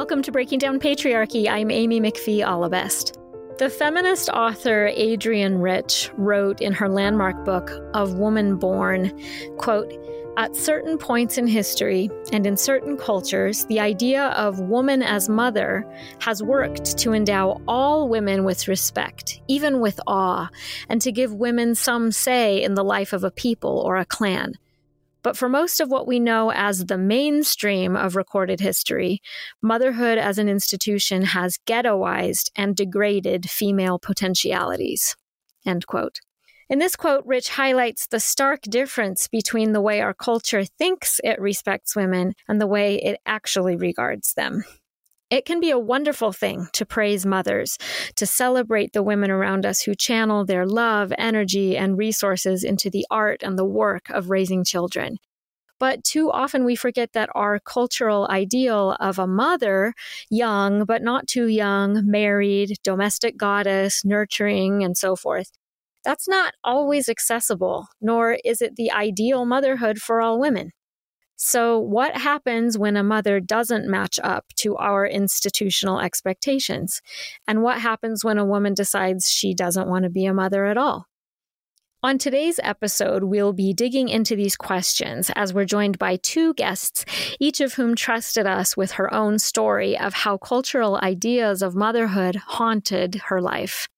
Welcome to Breaking Down Patriarchy. I'm Amy McPhee Allebest. The feminist author Adrienne Rich wrote in her landmark book of Woman Born, quote, at certain points in history and in certain cultures, the idea of woman as mother has worked to endow all women with respect, even with awe, and to give women some say in the life of a people or a clan. But for most of what we know as the mainstream of recorded history, motherhood as an institution has ghettoized and degraded female potentialities. End quote. In this quote, Rich highlights the stark difference between the way our culture thinks it respects women and the way it actually regards them. It can be a wonderful thing to praise mothers, to celebrate the women around us who channel their love, energy, and resources into the art and the work of raising children. But too often we forget that our cultural ideal of a mother, young but not too young, married, domestic goddess, nurturing, and so forth, that's not always accessible, nor is it the ideal motherhood for all women. So, what happens when a mother doesn't match up to our institutional expectations? And what happens when a woman decides she doesn't want to be a mother at all? On today's episode, we'll be digging into these questions as we're joined by two guests, each of whom trusted us with her own story of how cultural ideas of motherhood haunted her life.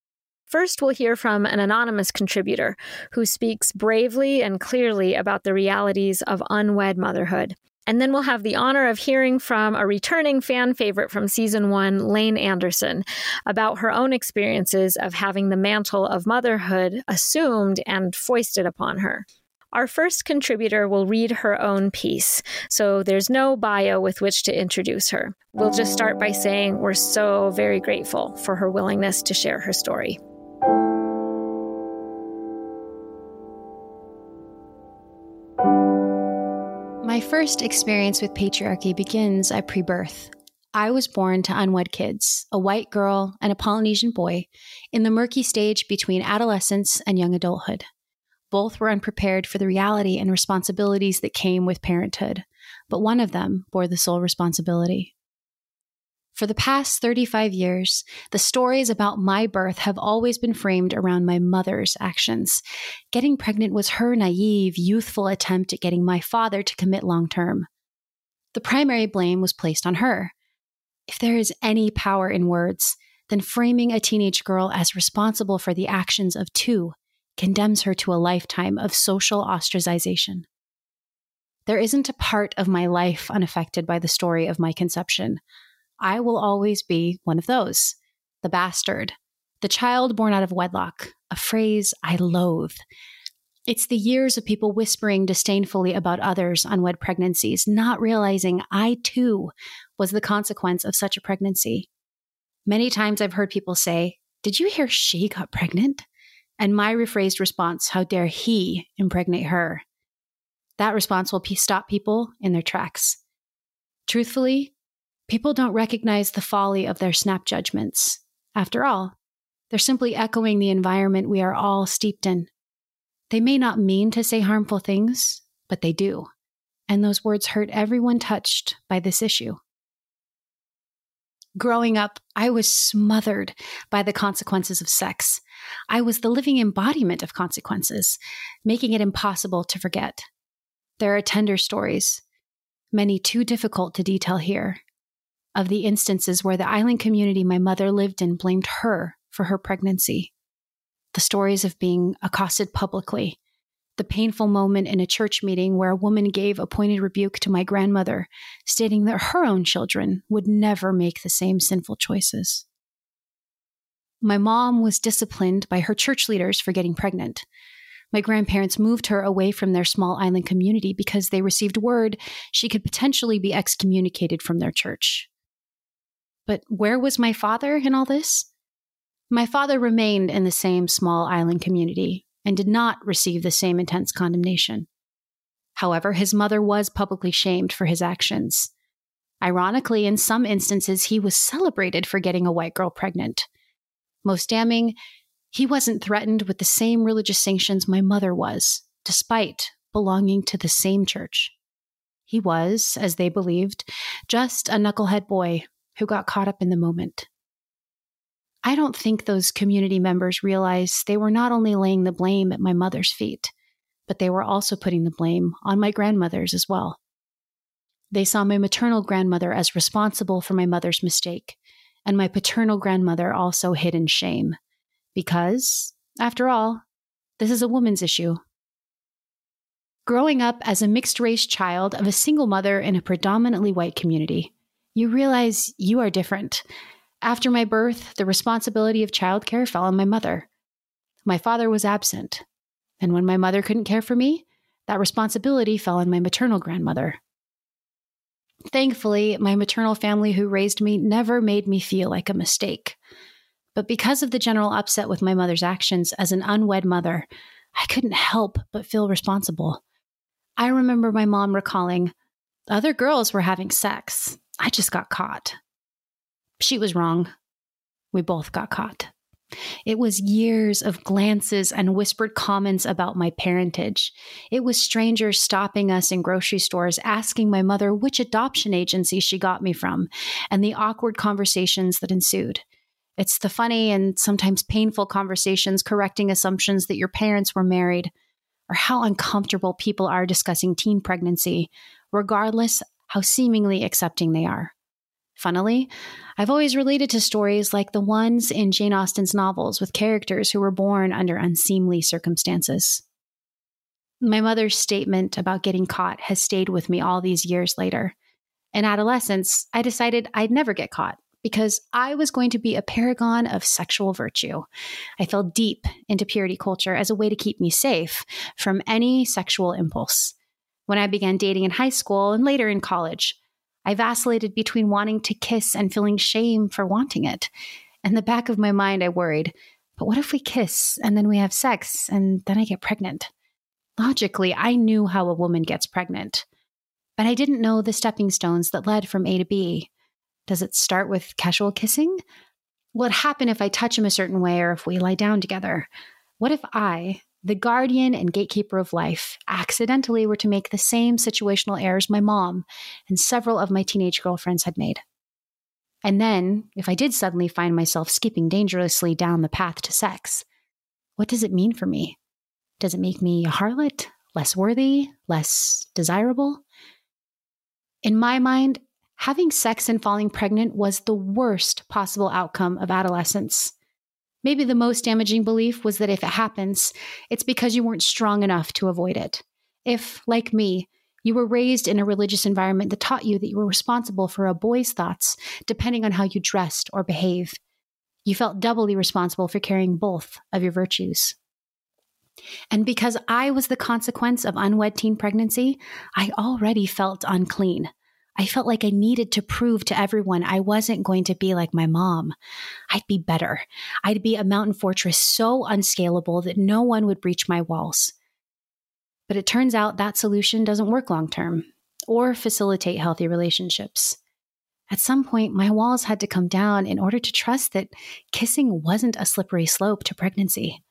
First, we'll hear from an anonymous contributor who speaks bravely and clearly about the realities of unwed motherhood. And then we'll have the honor of hearing from a returning fan favorite from season one, Lane Anderson, about her own experiences of having the mantle of motherhood assumed and foisted upon her. Our first contributor will read her own piece, so there's no bio with which to introduce her. We'll just start by saying we're so very grateful for her willingness to share her story. First experience with patriarchy begins at pre birth. I was born to unwed kids, a white girl and a Polynesian boy, in the murky stage between adolescence and young adulthood. Both were unprepared for the reality and responsibilities that came with parenthood, but one of them bore the sole responsibility. For the past 35 years, the stories about my birth have always been framed around my mother's actions. Getting pregnant was her naive, youthful attempt at getting my father to commit long term. The primary blame was placed on her. If there is any power in words, then framing a teenage girl as responsible for the actions of two condemns her to a lifetime of social ostracization. There isn't a part of my life unaffected by the story of my conception. I will always be one of those the bastard, the child born out of wedlock, a phrase I loathe. It's the years of people whispering disdainfully about others' unwed pregnancies, not realizing I too was the consequence of such a pregnancy. Many times I've heard people say, Did you hear she got pregnant? And my rephrased response, How dare he impregnate her? That response will stop people in their tracks. Truthfully, People don't recognize the folly of their snap judgments. After all, they're simply echoing the environment we are all steeped in. They may not mean to say harmful things, but they do. And those words hurt everyone touched by this issue. Growing up, I was smothered by the consequences of sex. I was the living embodiment of consequences, making it impossible to forget. There are tender stories, many too difficult to detail here, of the instances where the island community my mother lived in blamed her for her pregnancy. The stories of being accosted publicly. The painful moment in a church meeting where a woman gave a pointed rebuke to my grandmother, stating that her own children would never make the same sinful choices. My mom was disciplined by her church leaders for getting pregnant. My grandparents moved her away from their small island community because they received word she could potentially be excommunicated from their church. But where was my father in all this? My father remained in the same small island community and did not receive the same intense condemnation. However, his mother was publicly shamed for his actions. Ironically, in some instances, he was celebrated for getting a white girl pregnant. Most damning, he wasn't threatened with the same religious sanctions my mother was, despite belonging to the same church. He was, as they believed, just a knucklehead boy who got caught up in the moment. I don't think those community members realized they were not only laying the blame at my mother's feet, but they were also putting the blame on my grandmother's as well. They saw my maternal grandmother as responsible for my mother's mistake, and my paternal grandmother also hid in shame. Because, after all, this is a woman's issue. Growing up as a mixed race child of a single mother in a predominantly white community, you realize you are different after my birth, the responsibility of childcare fell on my mother. My father was absent, and when my mother couldn't care for me, that responsibility fell on my maternal grandmother. Thankfully, my maternal family who raised me never made me feel like a mistake. But because of the general upset with my mother's actions as an unwed mother, I couldn't help but feel responsible. I remember my mom recalling, Other girls were having sex. I just got caught. She was wrong. We both got caught. It was years of glances and whispered comments about my parentage. It was strangers stopping us in grocery stores asking my mother which adoption agency she got me from, and the awkward conversations that ensued. It's the funny and sometimes painful conversations correcting assumptions that your parents were married, or how uncomfortable people are discussing teen pregnancy, regardless how seemingly accepting they are. Funnily, I've always related to stories like the ones in Jane Austen's novels with characters who were born under unseemly circumstances. My mother's statement about getting caught has stayed with me all these years later. In adolescence, I decided I'd never get caught because I was going to be a paragon of sexual virtue. I fell deep into purity culture as a way to keep me safe from any sexual impulse. When I began dating in high school and later in college, I vacillated between wanting to kiss and feeling shame for wanting it. In the back of my mind, I worried, but what if we kiss and then we have sex and then I get pregnant? Logically, I knew how a woman gets pregnant, but I didn't know the stepping stones that led from A to B. Does it start with casual kissing? What happen if I touch him a certain way or if we lie down together? What if I, the guardian and gatekeeper of life, accidentally were to make the same situational errors my mom and several of my teenage girlfriends had made. And then, if I did suddenly find myself skipping dangerously down the path to sex, what does it mean for me? Does it make me a harlot, less worthy, less desirable? In my mind, having sex and falling pregnant was the worst possible outcome of adolescence. Maybe the most damaging belief was that if it happens, it's because you weren't strong enough to avoid it. If, like me, you were raised in a religious environment that taught you that you were responsible for a boy's thoughts, depending on how you dressed or behaved, you felt doubly responsible for carrying both of your virtues. And because I was the consequence of unwed teen pregnancy, I already felt unclean. I felt like I needed to prove to everyone I wasn't going to be like my mom. I'd be better. I'd be a mountain fortress so unscalable that no one would breach my walls. But it turns out that solution doesn't work long term or facilitate healthy relationships. At some point, my walls had to come down in order to trust that kissing wasn't a slippery slope to pregnancy.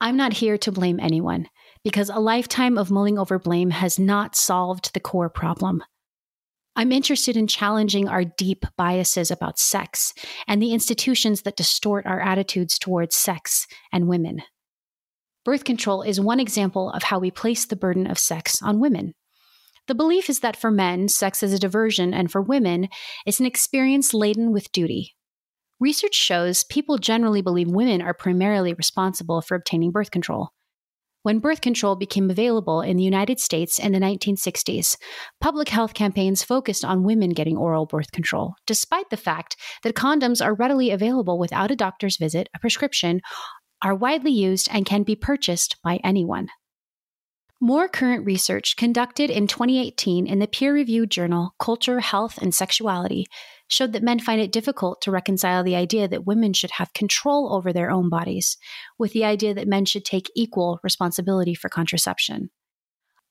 I'm not here to blame anyone because a lifetime of mulling over blame has not solved the core problem. I'm interested in challenging our deep biases about sex and the institutions that distort our attitudes towards sex and women. Birth control is one example of how we place the burden of sex on women. The belief is that for men, sex is a diversion, and for women, it's an experience laden with duty. Research shows people generally believe women are primarily responsible for obtaining birth control. When birth control became available in the United States in the 1960s, public health campaigns focused on women getting oral birth control, despite the fact that condoms are readily available without a doctor's visit, a prescription, are widely used, and can be purchased by anyone. More current research conducted in 2018 in the peer reviewed journal Culture, Health, and Sexuality showed that men find it difficult to reconcile the idea that women should have control over their own bodies with the idea that men should take equal responsibility for contraception.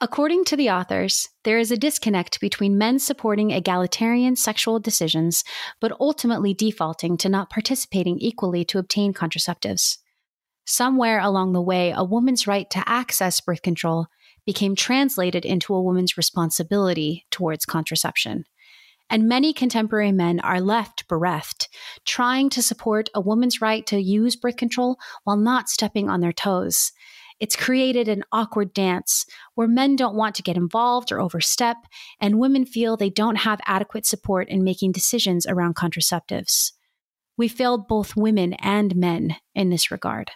According to the authors, there is a disconnect between men supporting egalitarian sexual decisions, but ultimately defaulting to not participating equally to obtain contraceptives. Somewhere along the way, a woman's right to access birth control became translated into a woman's responsibility towards contraception. And many contemporary men are left bereft, trying to support a woman's right to use birth control while not stepping on their toes. It's created an awkward dance where men don't want to get involved or overstep, and women feel they don't have adequate support in making decisions around contraceptives. We failed both women and men in this regard.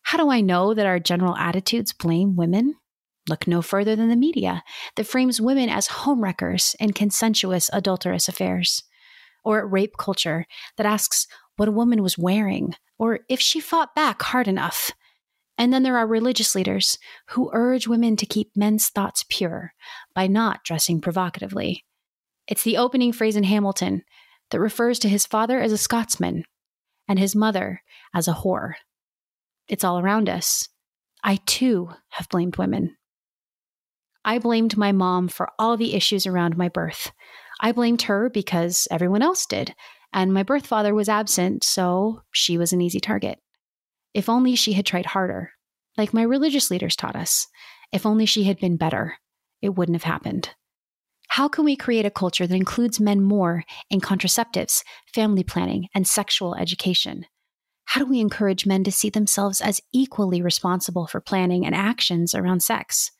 How do I know that our general attitudes blame women? Look no further than the media that frames women as homewreckers in consensuous adulterous affairs, or rape culture that asks what a woman was wearing or if she fought back hard enough. And then there are religious leaders who urge women to keep men's thoughts pure by not dressing provocatively. It's the opening phrase in Hamilton that refers to his father as a Scotsman and his mother as a whore. It's all around us. I too have blamed women. I blamed my mom for all the issues around my birth. I blamed her because everyone else did, and my birth father was absent, so she was an easy target. If only she had tried harder, like my religious leaders taught us. If only she had been better, it wouldn't have happened. How can we create a culture that includes men more in contraceptives, family planning, and sexual education? How do we encourage men to see themselves as equally responsible for planning and actions around sex?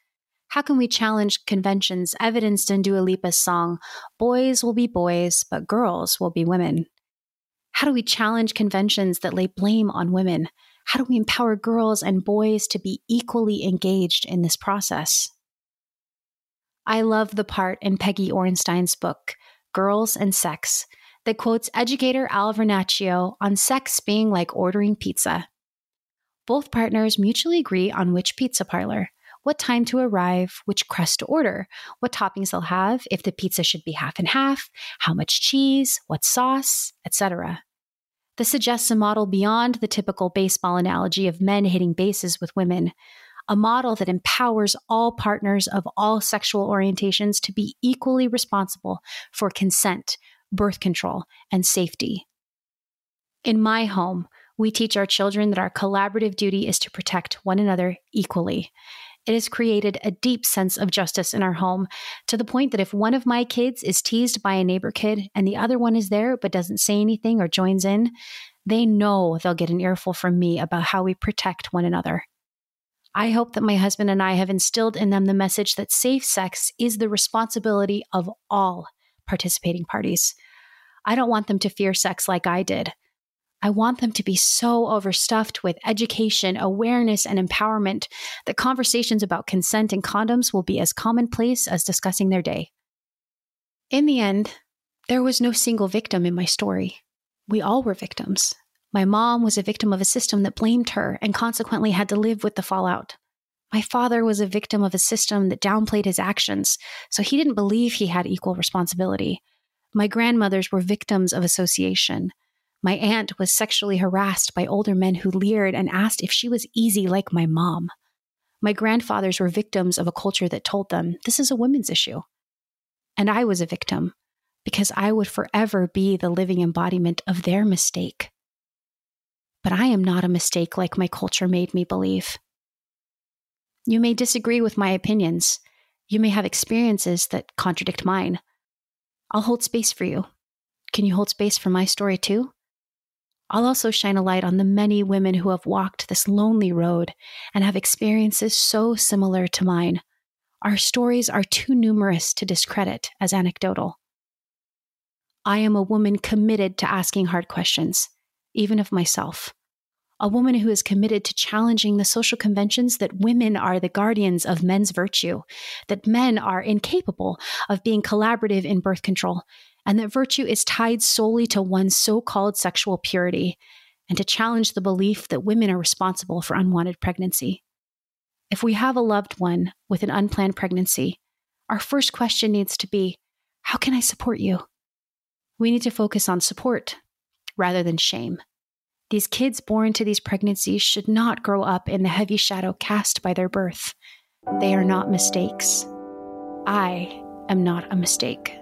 How can we challenge conventions evidenced in Dua Lipa's song, Boys Will Be Boys, but Girls Will Be Women? How do we challenge conventions that lay blame on women? How do we empower girls and boys to be equally engaged in this process? I love the part in Peggy Orenstein's book, Girls and Sex, that quotes educator Al Vernacchio on sex being like ordering pizza. Both partners mutually agree on which pizza parlor, what time to arrive, which crust to order, what toppings they'll have, if the pizza should be half and half, how much cheese, what sauce, etc. This suggests a model beyond the typical baseball analogy of men hitting bases with women, a model that empowers all partners of all sexual orientations to be equally responsible for consent, birth control, and safety. In my home, we teach our children that our collaborative duty is to protect one another equally it has created a deep sense of justice in our home to the point that if one of my kids is teased by a neighbor kid and the other one is there but doesn't say anything or joins in, they know they'll get an earful from me about how we protect one another. I hope that my husband and I have instilled in them the message that safe sex is the responsibility of all participating parties. I don't want them to fear sex like I did. I want them to be so overstuffed with education, awareness, and empowerment that conversations about consent and condoms will be as commonplace as discussing their day. In the end, there was no single victim in my story. We all were victims. My mom was a victim of a system that blamed her and consequently had to live with the fallout. My father was a victim of a system that downplayed his actions, so he didn't believe he had equal responsibility. My grandmothers were victims of association. My aunt was sexually harassed by older men who leered and asked if she was easy like my mom. My grandfathers were victims of a culture that told them this is a women's issue. And I was a victim because I would forever be the living embodiment of their mistake. But I am not a mistake like my culture made me believe. You may disagree with my opinions. You may have experiences that contradict mine. I'll hold space for you. Can you hold space for my story too? I'll also shine a light on the many women who have walked this lonely road and have experiences so similar to mine. Our stories are too numerous to discredit as anecdotal. I am a woman committed to asking hard questions, even of myself. A woman who is committed to challenging the social conventions that women are the guardians of men's virtue, that men are incapable of being collaborative in birth control, and that virtue is tied solely to one's so called sexual purity, and to challenge the belief that women are responsible for unwanted pregnancy. If we have a loved one with an unplanned pregnancy, our first question needs to be How can I support you? We need to focus on support rather than shame. These kids born to these pregnancies should not grow up in the heavy shadow cast by their birth. They are not mistakes. I am not a mistake.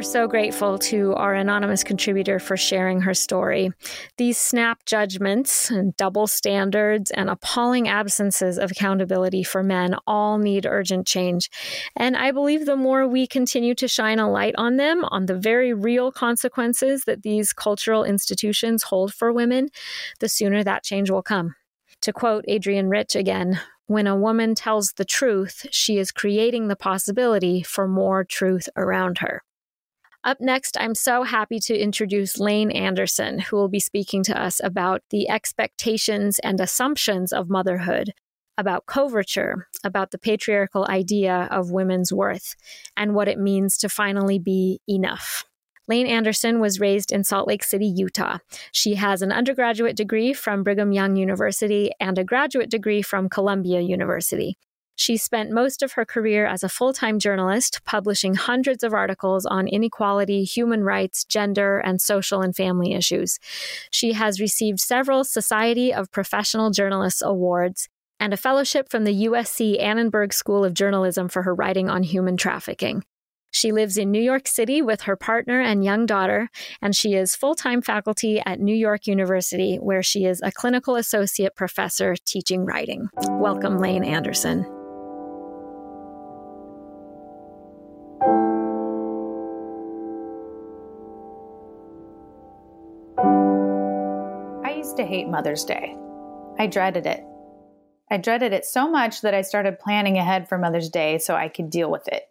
We're so grateful to our anonymous contributor for sharing her story. These snap judgments and double standards and appalling absences of accountability for men all need urgent change. And I believe the more we continue to shine a light on them, on the very real consequences that these cultural institutions hold for women, the sooner that change will come. To quote Adrienne Rich again, when a woman tells the truth, she is creating the possibility for more truth around her. Up next, I'm so happy to introduce Lane Anderson, who will be speaking to us about the expectations and assumptions of motherhood, about coverture, about the patriarchal idea of women's worth, and what it means to finally be enough. Lane Anderson was raised in Salt Lake City, Utah. She has an undergraduate degree from Brigham Young University and a graduate degree from Columbia University. She spent most of her career as a full time journalist, publishing hundreds of articles on inequality, human rights, gender, and social and family issues. She has received several Society of Professional Journalists awards and a fellowship from the USC Annenberg School of Journalism for her writing on human trafficking. She lives in New York City with her partner and young daughter, and she is full time faculty at New York University, where she is a clinical associate professor teaching writing. Welcome, Lane Anderson. To hate Mother's Day. I dreaded it. I dreaded it so much that I started planning ahead for Mother's Day so I could deal with it.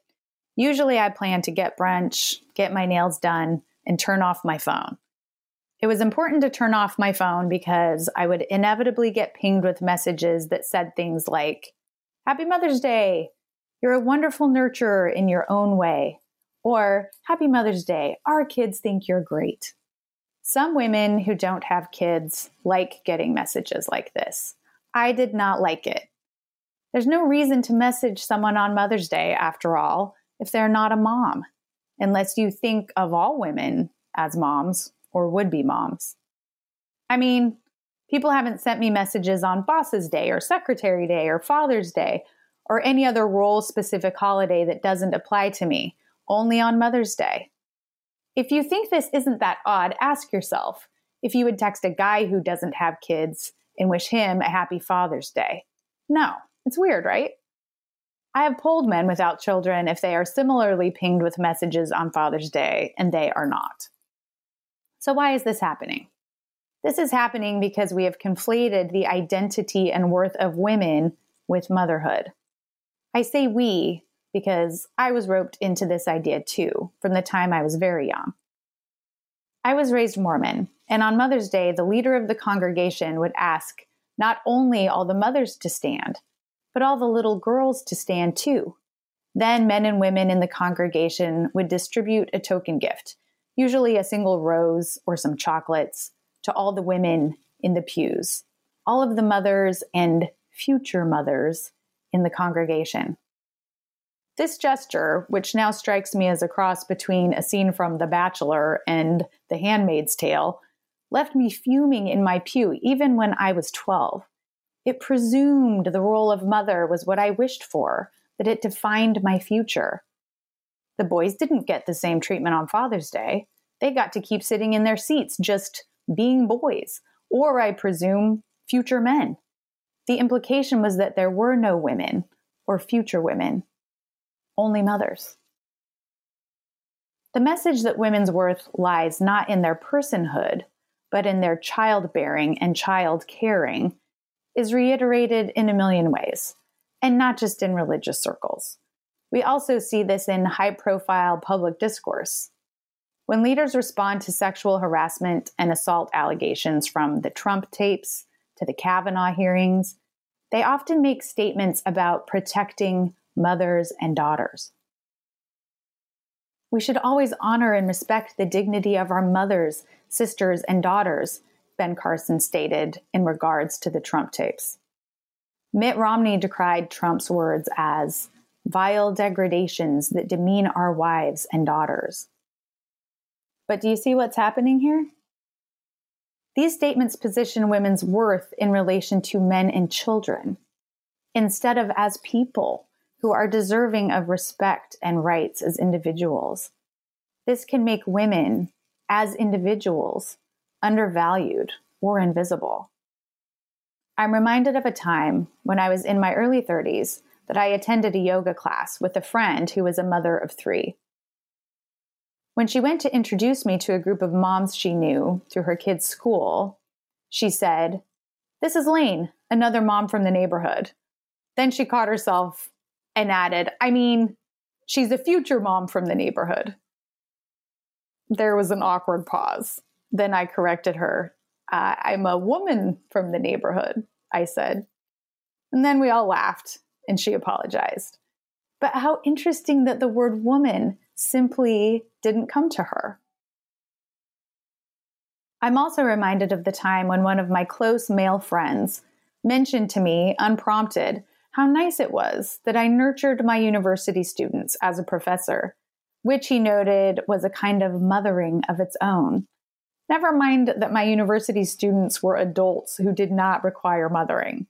Usually, I plan to get brunch, get my nails done, and turn off my phone. It was important to turn off my phone because I would inevitably get pinged with messages that said things like, Happy Mother's Day! You're a wonderful nurturer in your own way. Or, Happy Mother's Day! Our kids think you're great. Some women who don't have kids like getting messages like this. I did not like it. There's no reason to message someone on Mother's Day, after all, if they're not a mom, unless you think of all women as moms or would be moms. I mean, people haven't sent me messages on Boss's Day or Secretary Day or Father's Day or any other role specific holiday that doesn't apply to me, only on Mother's Day. If you think this isn't that odd, ask yourself if you would text a guy who doesn't have kids and wish him a happy Father's Day. No, it's weird, right? I have polled men without children if they are similarly pinged with messages on Father's Day, and they are not. So, why is this happening? This is happening because we have conflated the identity and worth of women with motherhood. I say we because I was roped into this idea too from the time I was very young. I was raised Mormon, and on Mother's Day, the leader of the congregation would ask not only all the mothers to stand, but all the little girls to stand too. Then men and women in the congregation would distribute a token gift, usually a single rose or some chocolates, to all the women in the pews, all of the mothers and future mothers in the congregation. This gesture, which now strikes me as a cross between a scene from The Bachelor and The Handmaid's Tale, left me fuming in my pew even when I was 12. It presumed the role of mother was what I wished for, that it defined my future. The boys didn't get the same treatment on Father's Day. They got to keep sitting in their seats, just being boys, or I presume, future men. The implication was that there were no women or future women only mothers. The message that women's worth lies not in their personhood, but in their childbearing and child caring is reiterated in a million ways, and not just in religious circles. We also see this in high profile public discourse. When leaders respond to sexual harassment and assault allegations from the Trump tapes to the Kavanaugh hearings, they often make statements about protecting mothers, and daughters. We should always honor and respect the dignity of our mothers, sisters, and daughters, Ben Carson stated in regards to the Trump tapes. Mitt Romney decried Trump's words as vile degradations that demean our wives and daughters. But do you see what's happening here? These statements position women's worth in relation to men and children instead of as people who are deserving of respect and rights as individuals. this can make women as individuals undervalued or invisible. I'm reminded of a time when I was in my early 30s that I attended a yoga class with a friend who was a mother of three. When she went to introduce me to a group of moms she knew through her kids' school, she said, This is Lane, another mom from the neighborhood. Then she caught herself and added, I mean, she's a future mom from the neighborhood. There was an awkward pause. Then I corrected her. Uh, I'm a woman from the neighborhood, I said. And then we all laughed and she apologized. But how interesting that the word woman simply didn't come to her. I'm also reminded of the time when one of my close male friends mentioned to me, unprompted, how nice it was that I nurtured my university students as a professor, which he noted was a kind of mothering of its own. Never mind that my university students were adults who did not require mothering.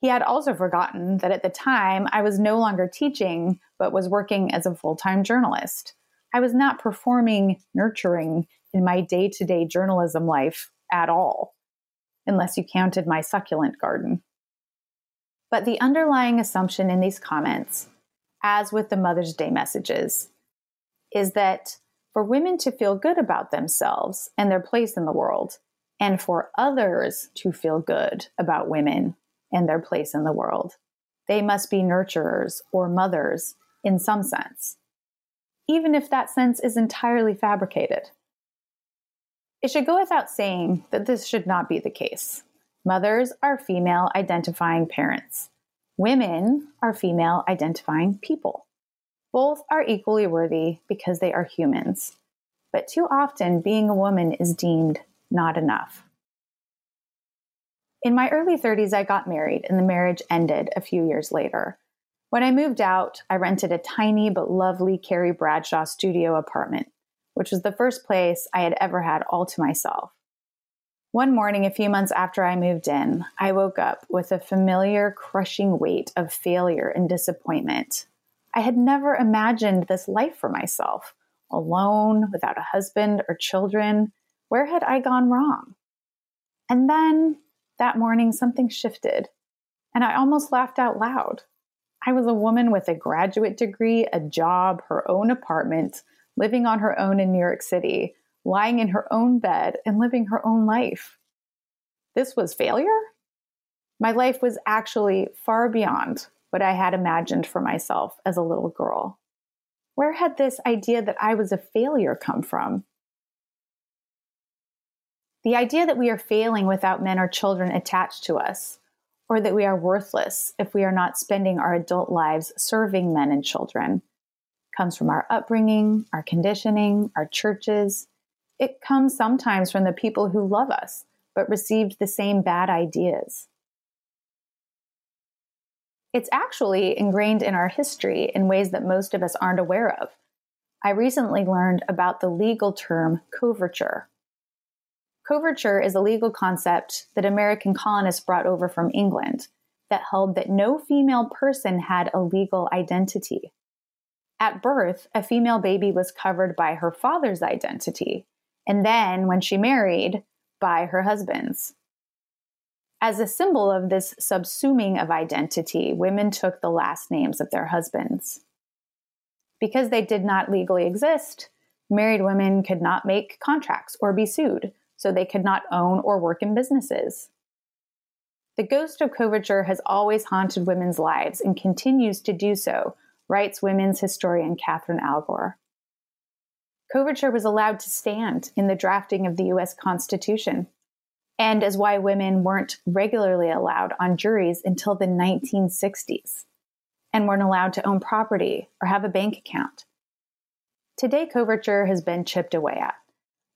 He had also forgotten that at the time I was no longer teaching, but was working as a full time journalist. I was not performing nurturing in my day to day journalism life at all, unless you counted my succulent garden. But the underlying assumption in these comments, as with the Mother's Day messages, is that for women to feel good about themselves and their place in the world, and for others to feel good about women and their place in the world. They must be nurturers or mothers in some sense, even if that sense is entirely fabricated. It should go without saying that this should not be the case. Mothers are female identifying parents. Women are female identifying people. Both are equally worthy because they are humans. But too often, being a woman is deemed not enough. In my early 30s, I got married, and the marriage ended a few years later. When I moved out, I rented a tiny but lovely Carrie Bradshaw studio apartment, which was the first place I had ever had all to myself. One morning, a few months after I moved in, I woke up with a familiar crushing weight of failure and disappointment I had never imagined this life for myself, alone, without a husband or children. Where had I gone wrong? And then that morning, something shifted, and I almost laughed out loud. I was a woman with a graduate degree, a job, her own apartment, living on her own in New York City, lying in her own bed, and living her own life. This was failure? My life was actually far beyond what I had imagined for myself as a little girl. Where had this idea that I was a failure come from? The idea that we are failing without men or children attached to us, or that we are worthless if we are not spending our adult lives serving men and children, comes from our upbringing, our conditioning, our churches. It comes sometimes from the people who love us, but received the same bad ideas. It's actually ingrained in our history in ways that most of us aren't aware of. I recently learned about the legal term coverture. Coverture is a legal concept that American colonists brought over from England that held that no female person had a legal identity. At birth, a female baby was covered by her father's identity, and then, when she married, by her husband's. As a symbol of this subsuming of identity, women took the last names of their husbands. Because they did not legally exist, married women could not make contracts or be sued, so they could not own or work in businesses. The ghost of coverture has always haunted women's lives and continues to do so, writes women's historian Catherine Allgor. Coverture was allowed to stand in the drafting of the US Constitution and as why women weren't regularly allowed on juries until the 1960s and weren't allowed to own property or have a bank account. Today, coverture has been chipped away at,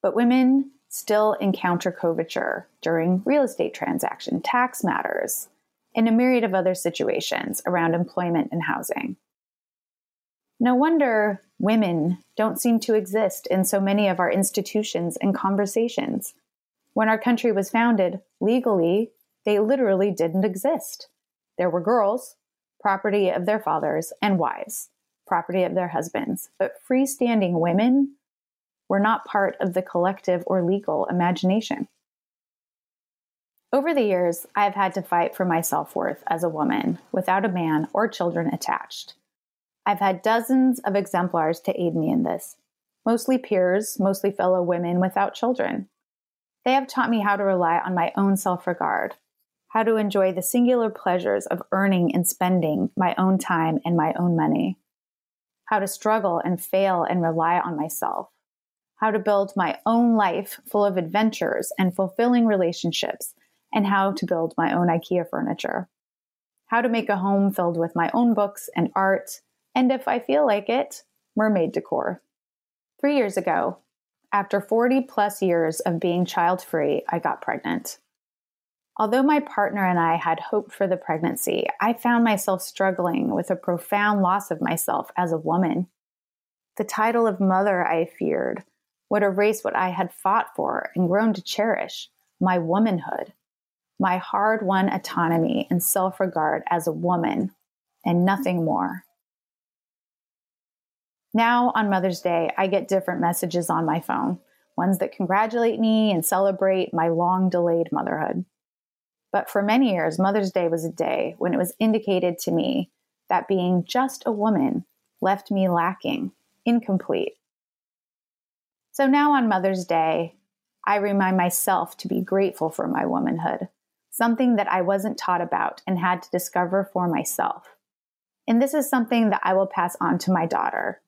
but women still encounter coverture during real estate transaction, tax matters, and a myriad of other situations around employment and housing. No wonder women don't seem to exist in so many of our institutions and conversations when our country was founded, legally, they literally didn't exist. There were girls, property of their fathers, and wives, property of their husbands. But freestanding women were not part of the collective or legal imagination. Over the years, I have had to fight for my self worth as a woman without a man or children attached. I've had dozens of exemplars to aid me in this, mostly peers, mostly fellow women without children. They have taught me how to rely on my own self regard, how to enjoy the singular pleasures of earning and spending my own time and my own money, how to struggle and fail and rely on myself, how to build my own life full of adventures and fulfilling relationships and how to build my own IKEA furniture, how to make a home filled with my own books and art, and if I feel like it, mermaid decor. Three years ago, after 40 plus years of being child free, I got pregnant. Although my partner and I had hoped for the pregnancy, I found myself struggling with a profound loss of myself as a woman. The title of mother I feared would erase what I had fought for and grown to cherish my womanhood my hard won autonomy and self regard as a woman and nothing more. Now, on Mother's Day, I get different messages on my phone, ones that congratulate me and celebrate my long delayed motherhood. But for many years, Mother's Day was a day when it was indicated to me that being just a woman left me lacking, incomplete. So now on Mother's Day, I remind myself to be grateful for my womanhood something that I wasn't taught about and had to discover for myself. And this is something that I will pass on to my daughter,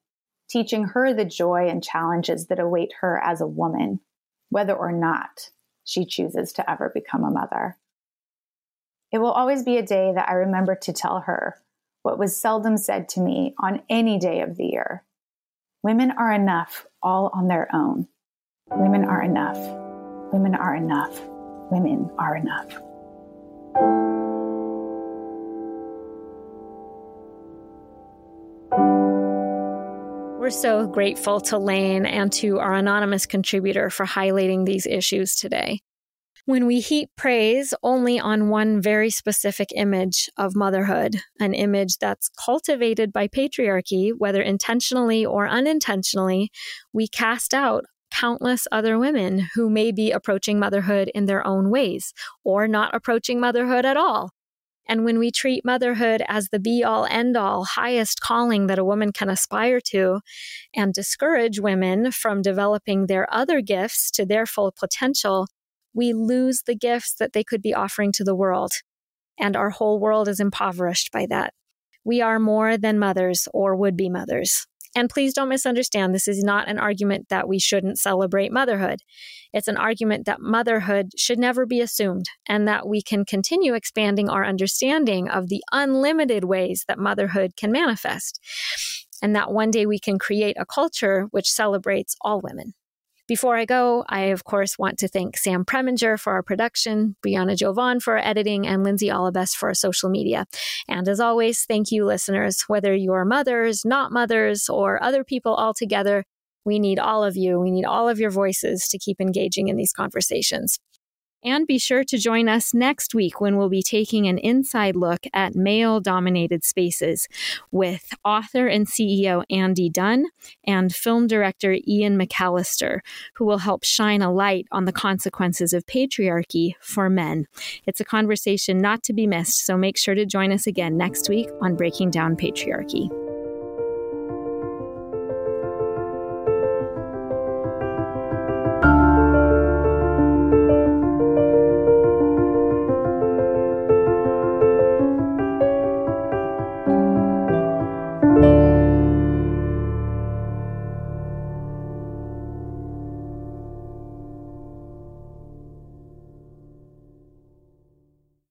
teaching her the joy and challenges that await her as a woman, whether or not she chooses to ever become a mother. It will always be a day that I remember to tell her what was seldom said to me on any day of the year. Women are enough all on their own. Women are enough. Women are enough. Women are enough. We're so grateful to Lane and to our anonymous contributor for highlighting these issues today. When we heap praise only on one very specific image of motherhood, an image that's cultivated by patriarchy, whether intentionally or unintentionally, we cast out countless other women who may be approaching motherhood in their own ways or not approaching motherhood at all. And when we treat motherhood as the be all end all, highest calling that a woman can aspire to, and discourage women from developing their other gifts to their full potential, we lose the gifts that they could be offering to the world. And our whole world is impoverished by that. We are more than mothers or would be mothers. And please don't misunderstand, this is not an argument that we shouldn't celebrate motherhood. It's an argument that motherhood should never be assumed and that we can continue expanding our understanding of the unlimited ways that motherhood can manifest. And that one day we can create a culture which celebrates all women. Before I go, I of course want to thank Sam Preminger for our production, Brianna Jovan for our editing, and Lindsay Allebest for our social media. And as always, thank you, listeners. Whether you're mothers, not mothers, or other people altogether, we need all of you. We need all of your voices to keep engaging in these conversations. And be sure to join us next week when we'll be taking an inside look at male dominated spaces with author and CEO Andy Dunn and film director Ian McAllister, who will help shine a light on the consequences of patriarchy for men. It's a conversation not to be missed, so make sure to join us again next week on Breaking Down Patriarchy.